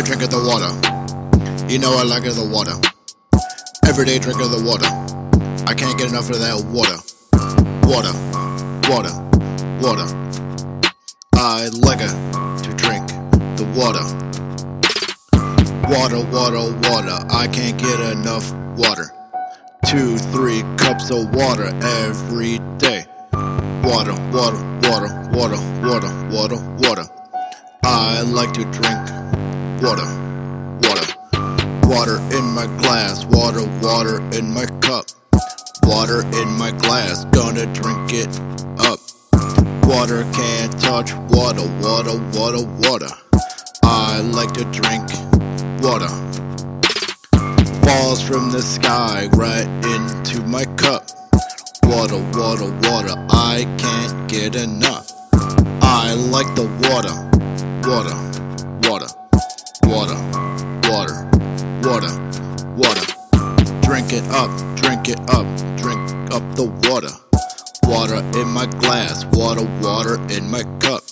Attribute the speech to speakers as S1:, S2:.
S1: I drink of the water. You know I like it the water. Every day drink of the water. I can't get enough of that water. Water, water, water. I like to drink the water. Water, water, water. I can't get enough water. Two, three cups of water every day. Water, water, water, water, water, water, water. I like to drink water, water. Water in my glass, water, water in my cup. Water in my glass, gonna drink it up. Water can't touch water, water, water, water. I like to drink water. Falls from the sky right into my cup. Water, water, water, I can't get enough. I like the water, water, water, water, water. Drink it up, drink it up, drink up the water. Water in my glass, water, water in my cup.